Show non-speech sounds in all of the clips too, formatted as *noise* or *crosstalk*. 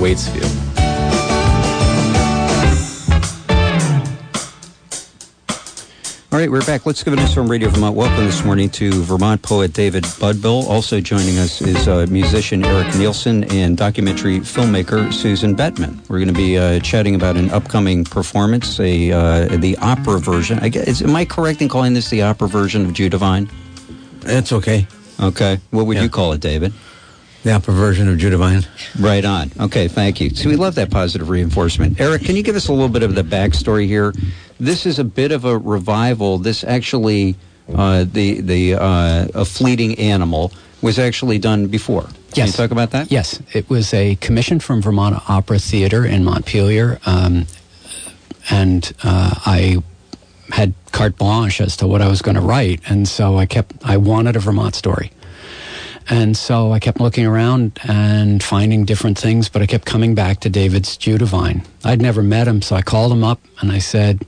Waitsfield. All right, we're back. Let's give it a from Radio Vermont. Welcome this morning to Vermont poet David Budbill. Also joining us is uh, musician Eric Nielsen and documentary filmmaker Susan Bettman. We're going to be uh, chatting about an upcoming performance, a uh, the opera version. I guess, am I correct in calling this the opera version of Judevine? It's okay. Okay. What would yeah. you call it, David? The opera version of Judevine. Right on. Okay, thank you. So we love that positive reinforcement. Eric, can you give us a little bit of the backstory here? this is a bit of a revival. This actually, uh, the the uh, a fleeting animal was actually done before. Can yes. you talk about that? Yes, it was a commission from Vermont Opera Theater in Montpelier, um, and uh, I had carte blanche as to what I was going to write, and so I kept I wanted a Vermont story. And so I kept looking around and finding different things, but I kept coming back to David's Judevine. I'd never met him, so I called him up and I said,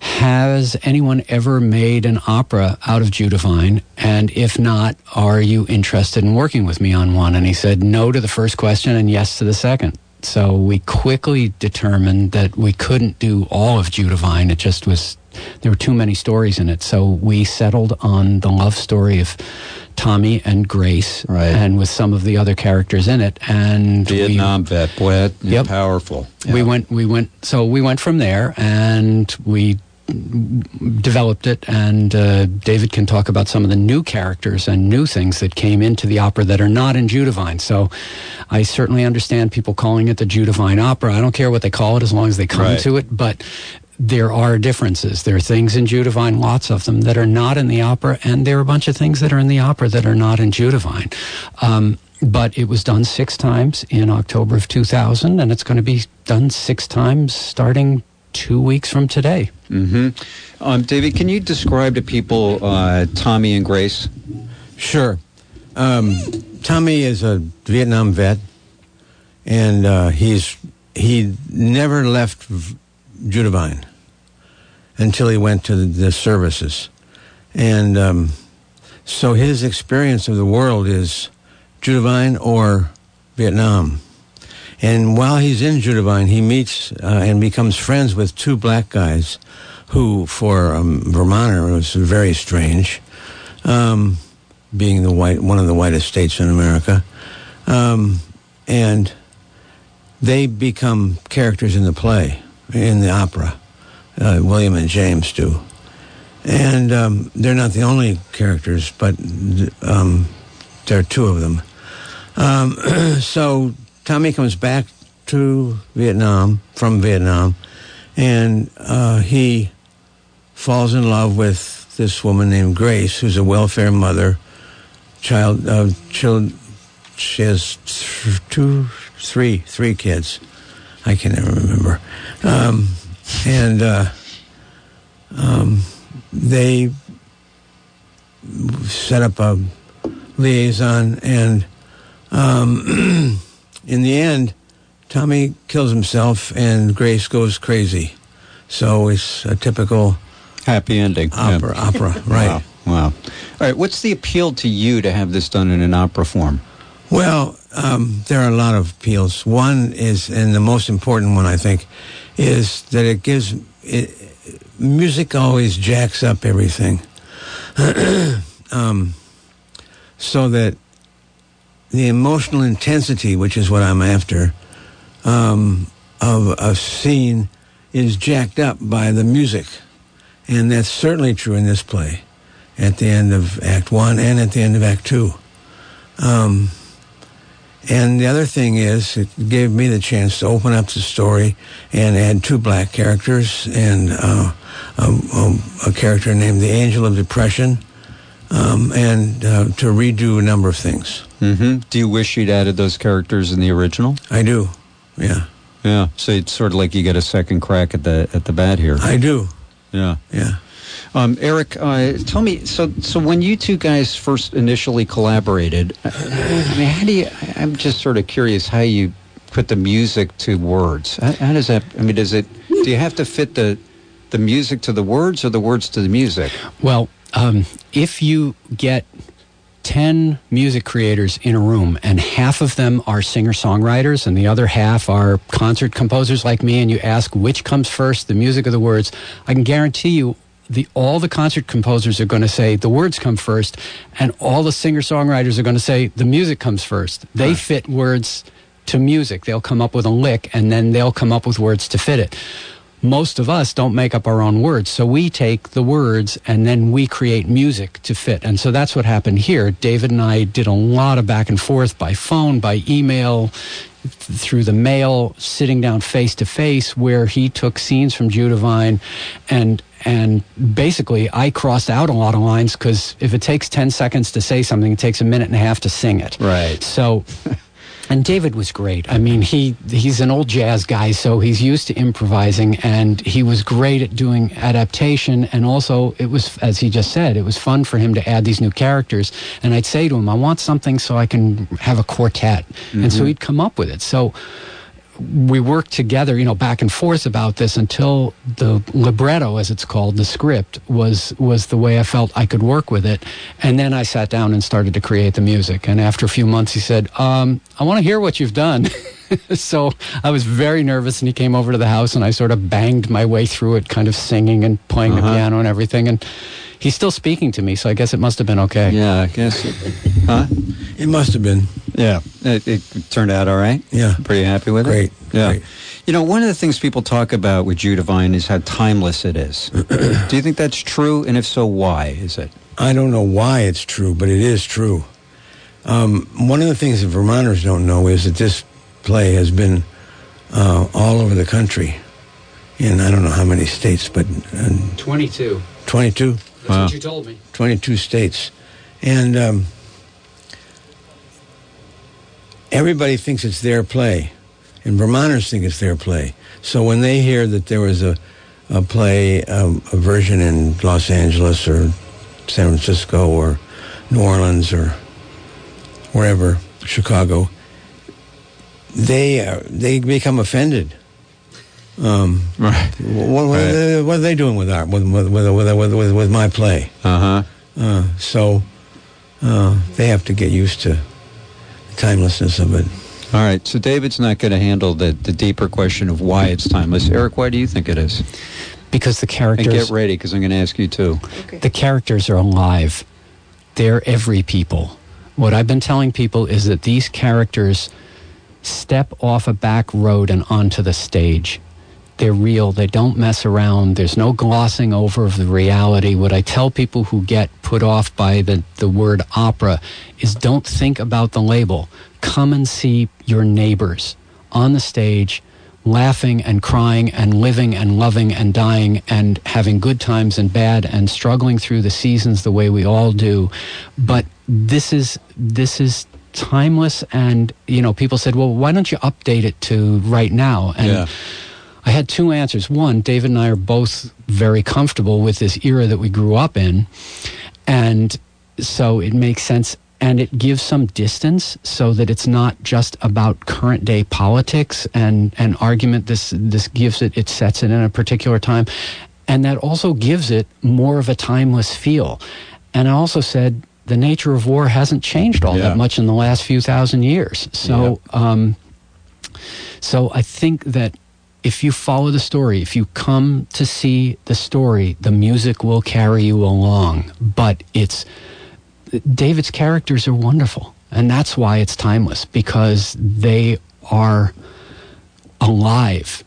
has anyone ever made an opera out of Judevine? And if not, are you interested in working with me on one? And he said no to the first question and yes to the second. So we quickly determined that we couldn't do all of Judevine. It just was, there were too many stories in it. So we settled on the love story of Tommy and Grace, right. and with some of the other characters in it. And Vietnam we, vet, wet, yep. powerful. Yeah. We went, we went. So we went from there, and we developed it, and uh, David can talk about some of the new characters and new things that came into the opera that are not in Judevine. So I certainly understand people calling it the Judevine opera. I don't care what they call it as long as they come right. to it, but there are differences. There are things in Judevine, lots of them, that are not in the opera, and there are a bunch of things that are in the opera that are not in Judevine. Um, but it was done six times in October of 2000, and it's going to be done six times starting two weeks from today. Mm-hmm. Um, David, can you describe to people uh, Tommy and Grace? Sure. Um, Tommy is a Vietnam vet, and uh, he's he never left Judevine until he went to the, services, and um, so his experience of the world is Judevine or Vietnam. And while he's in Judevine, he meets uh, and becomes friends with two black guys who, for a um, Vermonter, was very strange, um, being the white, one of the whitest states in America. Um, and they become characters in the play, in the opera. Uh, William and James do. And um, they're not the only characters, but um, there are two of them. Um, *clears throat* so Tommy comes back to Vietnam, from Vietnam, and uh, he falls in love with this woman named Grace, who's a welfare mother. Child, uh, child, she has two, three, three kids. I can never remember. Um, and uh, um, they set up a liaison, and um, *clears throat* in the end, Tommy kills himself and Grace goes crazy. So it's a typical happy ending opera. Yeah. Opera, right? Wow. wow. All right. What's the appeal to you to have this done in an opera form? Well, um, there are a lot of appeals. One is, and the most important one, I think, is that it gives it, music always jacks up everything, *clears throat* um, so that the emotional intensity, which is what I'm after, um, of a scene is jacked up by the music. And that's certainly true in this play at the end of Act One and at the end of Act Two. Um, and the other thing is, it gave me the chance to open up the story and add two black characters and uh, a, a, a, character named the Angel of Depression, um, and uh, to redo a number of things. Mm-hmm. Do you wish you'd added those characters in the original? I do. Yeah. Yeah. So it's sort of like you get a second crack at the at the bat here. I do. Yeah. Yeah. Um, Eric, uh, tell me. So, so when you two guys first initially collaborated, uh, I mean, how do you? I'm just sort of curious how you put the music to words. How, how does that? I mean, does it? Do you have to fit the the music to the words or the words to the music? Well, um, if you get 10 music creators in a room, and half of them are singer songwriters, and the other half are concert composers like me, and you ask which comes first, the music or the words, I can guarantee you the, all the concert composers are going to say the words come first, and all the singer songwriters are going to say the music comes first. They right. fit words to music. They'll come up with a lick, and then they'll come up with words to fit it most of us don't make up our own words. So we take the words and then we create music to fit. And so that's what happened here. David and I did a lot of back and forth by phone, by email, through the mail, sitting down face to face, where he took scenes from Judevine and and basically I crossed out a lot of lines because if it takes 10 seconds to say something, it takes a minute and a half to sing it. Right. So And David was great. I mean, he he's an old jazz guy, so he's used to improvising, and he was great at doing adaptation. And also, it was, as he just said, it was fun for him to add these new characters. And I'd say to him, "I want something so I can have a quartet," mm-hmm. and so mm-hmm. he'd come up with it. So we worked together, you know, back and forth about this until the libretto, as it's called, the script was was the way I felt I could work with it. And then I sat down and started to create the music. And after a few months, he said, um, "I want to hear what you've done." *laughs* so I was very nervous, and he came over to the house, and I sort of banged my way through it, kind of singing and playing uh-huh. the piano and everything. And he's still speaking to me, so I guess it must have been okay. Yeah, I guess. huh? It must have been. Yeah, it, it, turned out all right. Yeah, pretty happy with Great. it. Yeah. Great. Yeah, you know, one of the things people talk about with Judevine is how timeless it is. *clears throat* Do you think that's true? And if so, why is it? I don't know why it's true, but it is true. Um, one of the things that Vermonters don't know is that this play has been uh, all over the country in I don't know how many states, but uh, 22. 22? That's wow. what you told me. 22 states. And um, everybody thinks it's their play, and Vermonters think it's their play. So when they hear that there was a, a play, um, a version in Los Angeles or San Francisco or New Orleans or wherever, Chicago, they uh, they become offended. Um, right. What, what, right. Are they, what, Are they, doing with art with with with, with, with, with my play? Uh-huh. Uh, so uh, they have to get used to timelessness of it. All right. So David's not going to handle the, the deeper question of why it's timeless. Eric, why do you think it is? Because the characters. And get ready, because I'm going to ask you too. Okay. The characters are alive. They're every people. What I've been telling people is that these characters step off a back road and onto the stage they're real. They don't mess around. There's no glossing over of the reality. What I tell people who get put off by the, the word opera is don't think about the label. Come and see your neighbors on the stage laughing and crying and living and loving and dying and having good times and bad and struggling through the seasons the way we all do. But this is this is timeless and you know people said well why don't you update it to right now and yeah I had two answers. One, David and I are both very comfortable with this era that we grew up in. And so it makes sense and it gives some distance so that it's not just about current day politics and an argument this this gives it it sets it in a particular time and that also gives it more of a timeless feel and i also said the nature of war hasn't changed all yeah. that much in the last few thousand years so yeah. um, so i think that if you follow the story, if you come to see the story, the music will carry you along. But it's David's characters are wonderful, and that's why it's timeless because they are alive,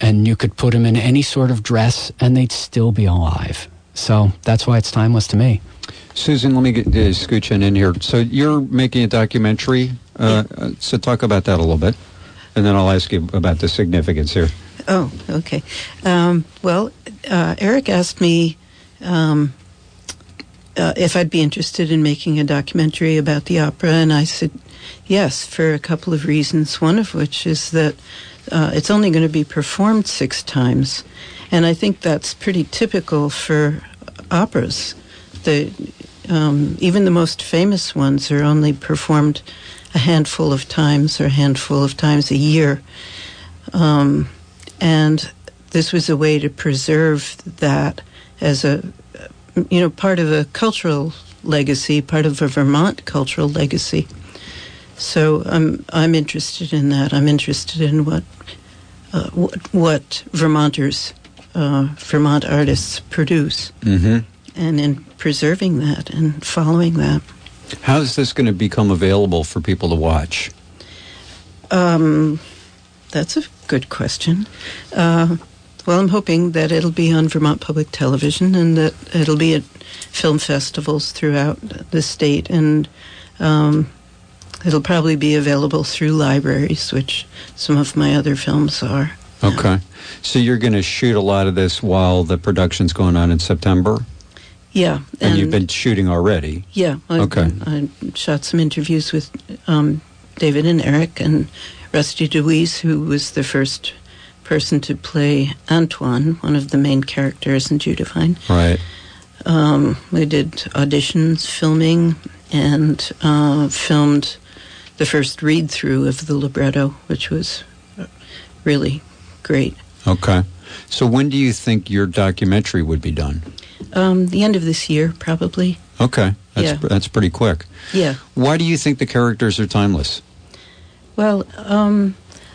and you could put them in any sort of dress, and they'd still be alive. So that's why it's timeless to me. Susan, let me get uh, scooching in here. So you're making a documentary. Uh, uh, so talk about that a little bit and then I'll ask you about the significance here. Oh, okay. Um, well, uh, Eric asked me um, uh, if I'd be interested in making a documentary about the opera, and I said yes for a couple of reasons. One of which is that uh, it's only going to be performed six times, and I think that's pretty typical for operas. The um, even the most famous ones are only performed a handful of times or a handful of times a year. Um, and this was a way to preserve that as a, you know, part of a cultural legacy, part of a Vermont cultural legacy. So I'm I'm interested in that. I'm interested in what uh, what, what Vermonters, uh, Vermont artists produce, Mm-hmm. and in preserving that and following that. How is this going to become available for people to watch? Um, that's a good question. Uh, well, I'm hoping that it'll be on Vermont Public Television and that it'll be at film festivals throughout the state, and um, it'll probably be available through libraries, which some of my other films are. Okay. So you're going to shoot a lot of this while the production's going on in September? Yeah, And, you've been shooting already? Yeah. I, Okay. I shot some interviews with um, David and Eric and Rusty DeWees, who was the first person to play Antoine, one of the main characters in Judevine. Right. Um, we did auditions, filming, and uh, filmed the first read through of the libretto, which was really great. Okay. So when do you think your documentary would be done? Um, the end of this year, probably. Okay. That's, Yeah. that's pretty quick. Yeah. Why do you think the characters are timeless? Well, um,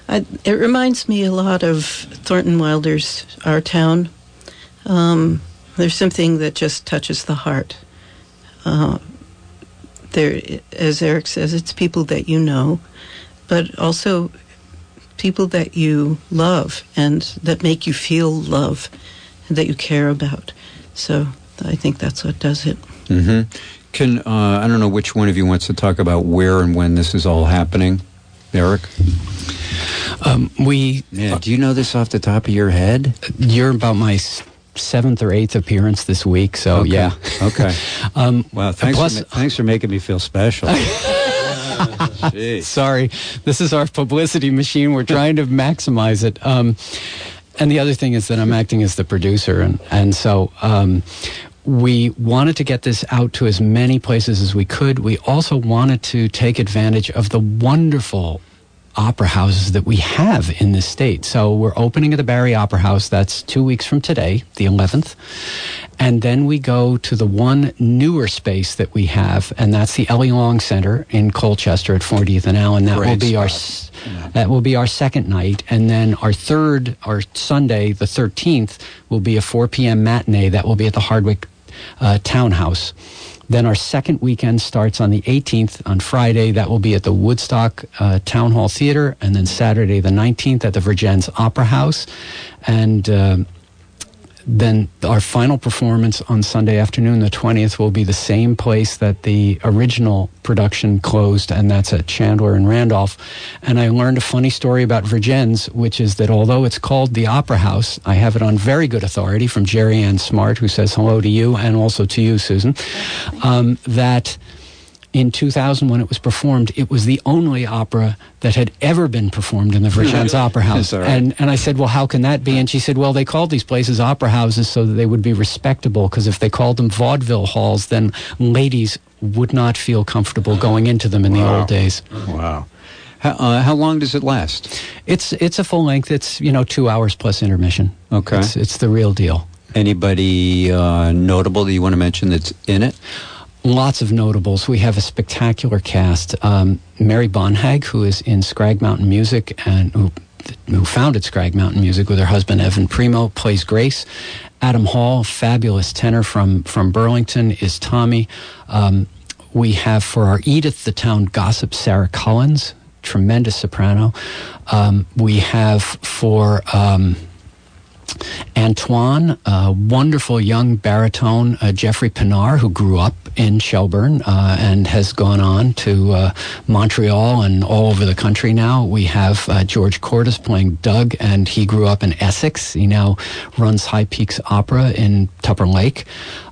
I, it reminds me a lot of Thornton Wilder's Our Town. Um, there's something that just touches the heart. Uh, there, as Eric says, it's people that you know, but also people that you love and that make you feel love and that you care about. So I think that's what does it. hmm Can uh, I don't know which one of you wants to talk about where and when this is all happening, Eric? Um, we, Yeah. do you know this off the top of your head? you're about my s- seventh or eighth appearance this week, so Okay. yeah. Okay. *laughs* Um, Well, thanks. plus- for, ma- thanks for making me feel special. *laughs* Jeez. Sorry, this is our publicity machine. We're trying to maximize it. Um, and the other thing is that I'm acting as the producer, and and so. Um, we wanted to get this out to as many places as we could. We also wanted to take advantage of the wonderful opera houses that we have in this state. So we're opening at the Barre Opera House. That's two weeks from today, the 11th. And then we go to the one newer space that we have, and that's the Elley-Long Center in Colchester at Fort Ethan Allen. That will Great be our spot. s- that will be our second night, and then our third, our Sunday, the 13th, will be a 4 p.m. matinee. That will be at the Hardwick uh, Townhouse. Then our second weekend starts on the 18th on Friday. That will be at the Woodstock uh, Town Hall Theater, and then Saturday the 19th at the Vergennes Opera House, and. um then our final performance on Sunday afternoon, the 20th, will be the same place that the original production closed, and that's at Chandler and Randolph. And I learned a funny story about Vergennes, which is that although it's called the Opera House, I have it on very good authority from Jerry Ann Smart, who says hello to you and also to you, Susan, um, that in 2000 when it was performed, it was the only opera that had ever been performed in the Vergennes Opera House. right. And and I said, well, how can that be? And she said, well, they called these places opera houses so that they would be respectable. Because if they called them vaudeville halls, then ladies would not feel comfortable going into them in the old days. Wow. How, uh, how long does it last? It's it's a full length. It's you know two hours plus intermission. Okay. It's, it's the real deal. Anybody uh, notable that you want to mention that's in it? Lots of notables. We have a spectacular cast. Um, Mary Bonhag, who is in Scrag Mountain Music and who, who founded Scrag Mountain Music with her husband Evan Premo, plays Grace. Adam Hall, fabulous tenor from, from Burlington, is Tommy. Um, we have for our Edith the Town Gossip Sarah Collins, tremendous soprano. Um, we have for. Um, Antoine, a wonderful young baritone, uh, Jeffrey Pinar, who grew up in Shelburne uh, and has gone on to uh, Montreal and all over the country now. We have uh, George Cordes playing Doug, and he grew up in Essex. He now runs High Peaks Opera in Tupper Lake.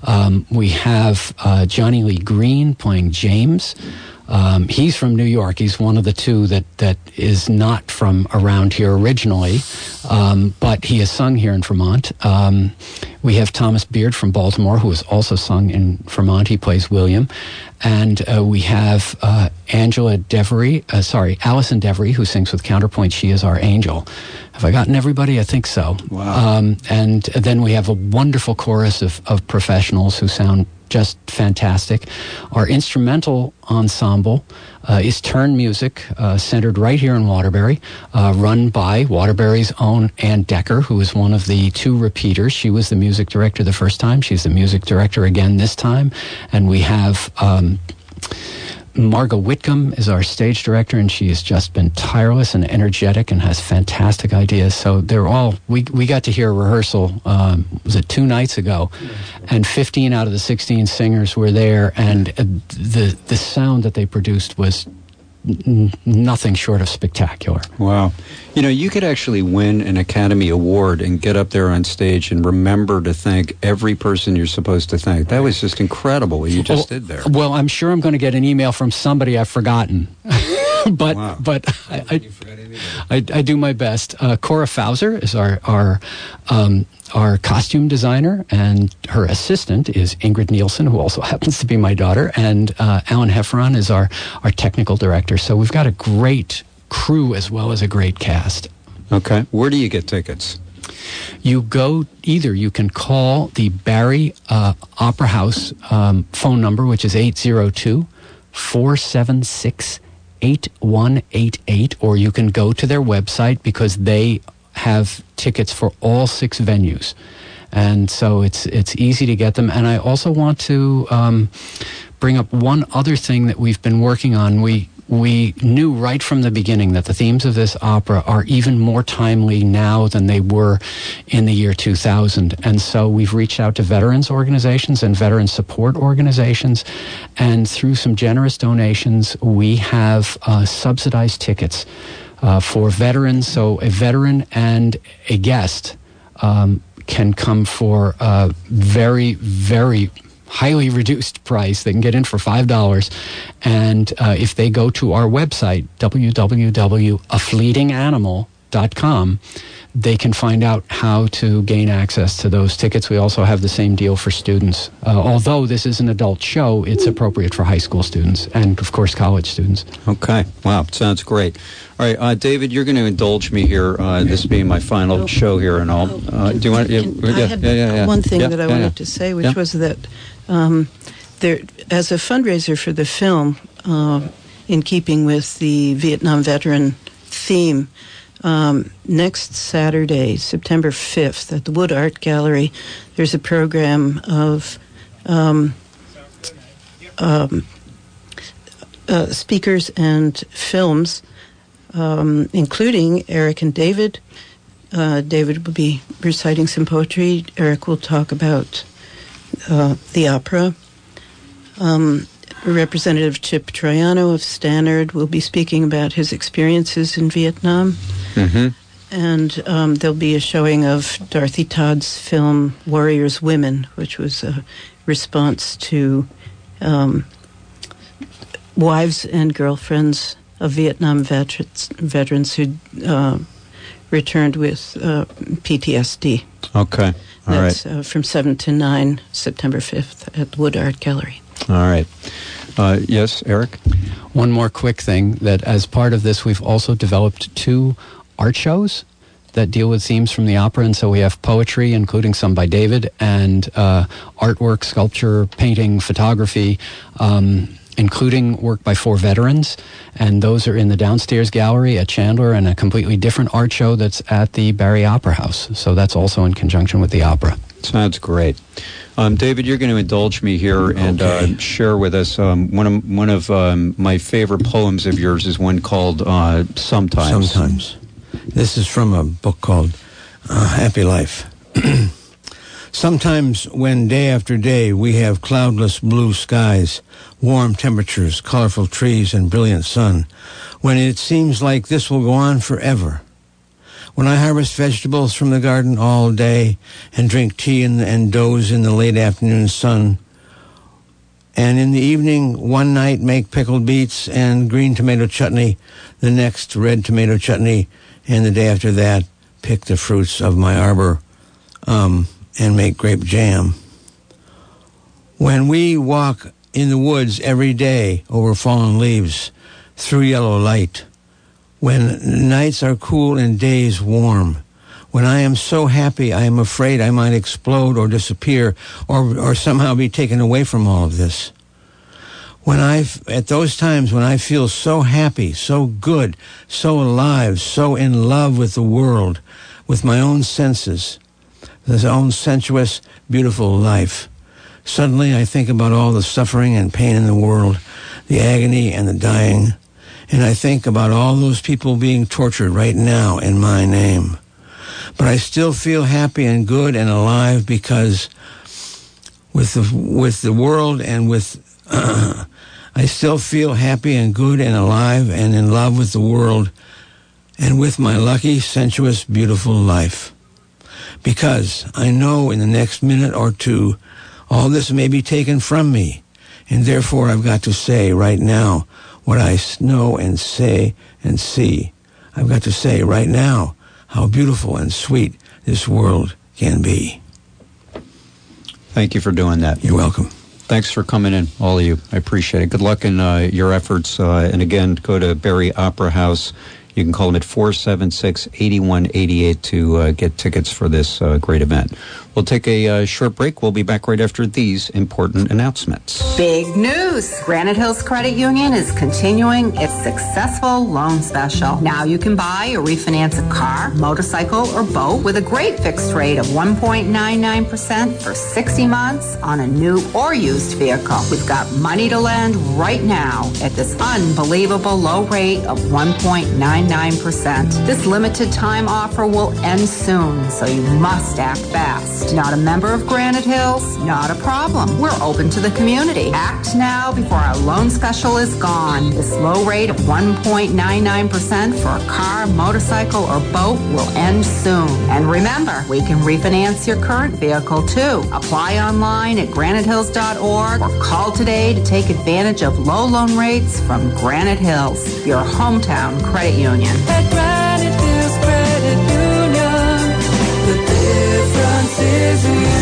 Um, we have uh, Johnny Lee Green playing James. Um, he's from New York. He's one of the two that, that is not from around here originally, um, but he has sung here in Vermont. Um, we have Thomas Beard from Baltimore, who has also sung in Vermont. He plays William. And uh, we have uh, Angela Devery, uh, sorry, Allison Devery, who sings with Counterpoint. She is our angel. Have I gotten everybody? I think so. Wow. Um, and then we have a wonderful chorus of, of professionals who sound just fantastic. Our instrumental ensemble uh, is Turn Music, uh, centered right here in Waterbury, uh, run by Waterbury's own Ann Decker, who is one of the two repeaters. She was the music director the first time. She's the music director again this time. And we have. Um, Margot Whitcomb is our stage director, and she has just been tireless and energetic and has fantastic ideas. So they're all we we got to hear a rehearsal. Um, was it two nights ago, and 15 out of the 16 singers were there, and uh, the the sound that they produced was nothing short of spectacular. Wow. You know, you could actually win an Academy Award and get up there on stage and remember to thank every person you're supposed to thank. That was just incredible what you just well, did there. Well, I'm sure I'm going to get an email from somebody I've forgotten. *laughs* *laughs* but Wow. but I, I, I, I do my best. Uh, Cora Fauser is our our um, our costume designer, and her assistant is Ingrid Nielsen, who also *laughs* happens to be my daughter, and uh, Alan Hefferon is our our technical director. So we've got a great crew as well as a great cast. Okay. Where do you get tickets? You go either you can call the Barre uh, Opera House um, phone number, which is 802 476 8188, or you can go to their website because they have tickets for all six venues. And so it's it's easy to get them. And I also want to um, bring up one other thing that we've been working on. We we knew right from the beginning that the themes of this opera are even more timely now than they were in the year 2000. And so we've reached out to veterans organizations and veteran support organizations. And through some generous donations, we have uh, subsidized tickets uh, for veterans. So a veteran and a guest um, can come for a very, very highly reduced price. They can get in for five dollars, and uh, if they go to our website www.afleetinganimal.com, they can find out how to gain access to those tickets. We also have the same deal for students. Uh, although this is an adult show, it's appropriate for high school students and, of course, college students. Okay. Wow. Sounds great. All right, uh, David, you're going to indulge me here. Uh, this being my final Oh. show here, and all. Uh, do you want? Yeah, yeah, I had yeah, yeah, yeah. one thing Yeah, that I yeah, wanted yeah. to say, which Yeah. was that um, there, as a fundraiser for the film, uh, in keeping with the Vietnam veteran theme, um, next Saturday, September 5th, at the Wood Art Gallery, there's a program of um, um, uh, speakers and films, um, including Eric and David. Uh, David will be reciting some poetry. Eric will talk about uh, the opera. Um, Representative Chip Troiano of Stannard will be speaking about his experiences in Vietnam. Mhm. And um, there'll be a showing of Dorothy Tod's film Warriors Women, which was a response to um, wives and girlfriends of Vietnam veterans, veterans who uh, returned with uh, PTSD. Okay. All right. That's uh, from 7 to 9, September 5th at Wood Art Gallery. All right. Uh, yes, Eric. One more quick thing that as part of this, we've also developed two art shows that deal with themes from the opera. And so we have poetry, including some by David, and uh, artwork, sculpture, painting, photography, um, including work by four veterans. And those are in the downstairs gallery at Chandler and a completely different art show that's at the Barre Opera House. So that's also in conjunction with the opera. Sounds great. Um, David, you're going to indulge me here and uh, share with us um, one of one of um, my favorite poems of yours is one called uh, "Sometimes." Sometimes. This is from a book called uh, Happy Life. *clears throat* Sometimes, when day after day we have cloudless blue skies, warm temperatures, colorful trees, and brilliant sun, when it seems like this will go on forever. When I harvest vegetables from the garden all day and drink tea and, and doze in the late afternoon sun, and in the evening, one night make pickled beets and green tomato chutney, the next red tomato chutney, and the day after that, pick the fruits of my arbor um, and make grape jam. When we walk in the woods every day over fallen leaves, through yellow light, when nights are cool and days warm, When I am so happy, I am afraid I might explode or disappear or, or somehow be taken away from all of this. When I, at those times when I feel so happy, so good, so alive, so in love with the world, with my own senses, this own sensuous, beautiful life, suddenly I think about all the suffering and pain in the world, the agony and the dying, and I think about all those people being tortured right now in my name. But I still feel happy and good and alive because with the, with the world and with, *clears throat* uh, I still feel happy and good and alive and in love with the world and with my lucky, sensuous, beautiful life. Because I know in the next minute or two, all this may be taken from me. And therefore I've got to say right now what I know and say and see. I've got to say right now how beautiful and sweet this world can be. Thank you for doing that. You're welcome. Thanks for coming in, all of you. I appreciate it. Good luck in uh, your efforts. Uh, and again, go to Barre Opera House. You can call them at 476 8188 to uh, get tickets for this uh, great event. We'll take a uh, short break. We'll be back right after these important announcements. Big news! Granite Hills Credit Union is continuing its successful loan special. Now you can buy or refinance a car, motorcycle, or boat with a great fixed rate of 1.99% for 60 months on a new or used vehicle. We've got money to lend right now at this unbelievable low rate of 1.99%. This limited time offer will end soon, so you must act fast. Not a member of Granite Hills? Not a problem. We're open to the community. Act now before our loan special is gone. This low rate of 1.99% for a car, motorcycle, or boat will end soon. And remember, we can refinance your current vehicle too. Apply online at granitehills.org or call today to take advantage of low loan rates from Granite Hills, your hometown credit union. At Granite Hills Credit Union, the difference is you.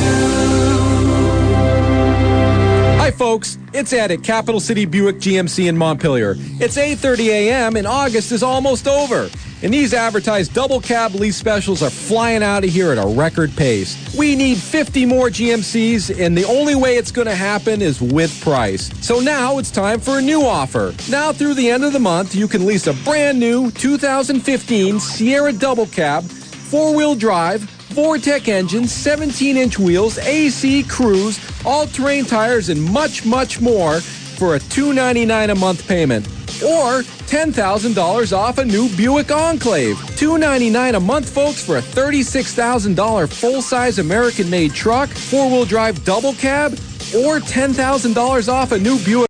Hi, folks. It's Ed at Capital City Buick GMC in Montpelier. It's 8:30 a.m. and August is almost over. And these advertised double cab lease specials are flying out of here at a record pace. We need 50 more GMCs, and the only way it's going to happen is with price. So now it's time for a new offer. Now through the end of the month, you can lease a brand new 2015 Sierra double cab, four wheel drive, Vortec engine, 17 inch wheels, AC, cruise, all terrain tires, and much, much more for a 299 a month payment. Or $10,000 off a new Buick Enclave. 299 a month, folks, for a $36,000 full size American made truck, four wheel drive double cab, or $10,000 off a new Buick.